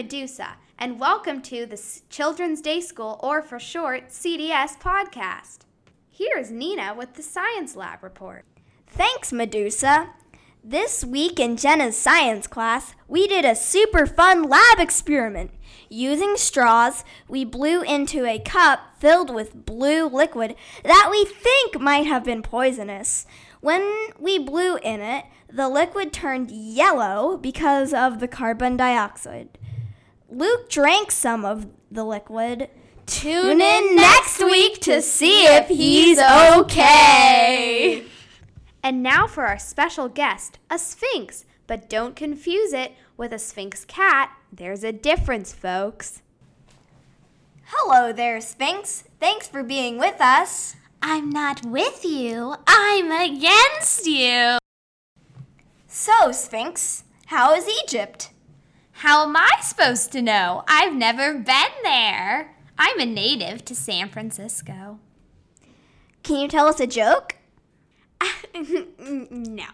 Medusa, and welcome to the Children's Day School, or for short, CDS podcast. Here's Nina with the Science Lab report. Thanks, Medusa. This week in Jenna's science class, we did a super fun lab experiment. Using straws, we blew into a cup filled with blue liquid that we think might have been poisonous. When we blew in it, the liquid turned yellow because of the carbon dioxide. Luke drank some of the liquid. Tune in next week to see if he's okay. And now for our special guest, a Sphinx. But don't confuse it with a Sphinx cat. There's a difference, folks. Hello there, Sphinx. Thanks for being with us. I'm not with you, I'm against you. So, Sphinx, how is Egypt? How am I supposed to know? I've never been there. I'm a native to San Francisco. Can you tell us a joke? no.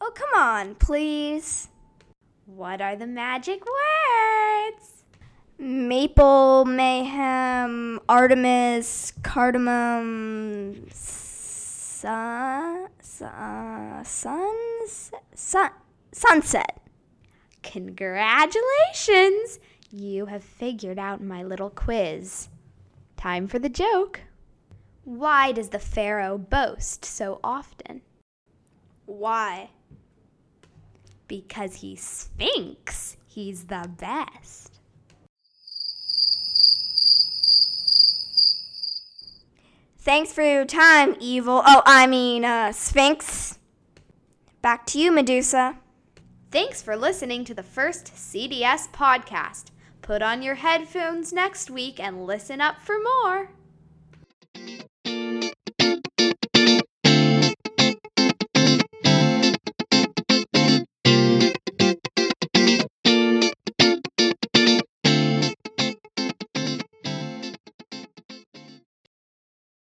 Oh, come on, please. What are the magic words? Maple, mayhem, Artemis, cardamom, sun, sun, sun, sunset. Congratulations! You have figured out my little quiz. Time for the joke. Why does the Pharaoh boast so often? Why? Because he Sphinx. He's the best. Thanks for your time, evil. Oh, I mean, uh, Sphinx. Back to you, Medusa. Thanks for listening to the first CDS podcast. Put on your headphones next week and listen up for more.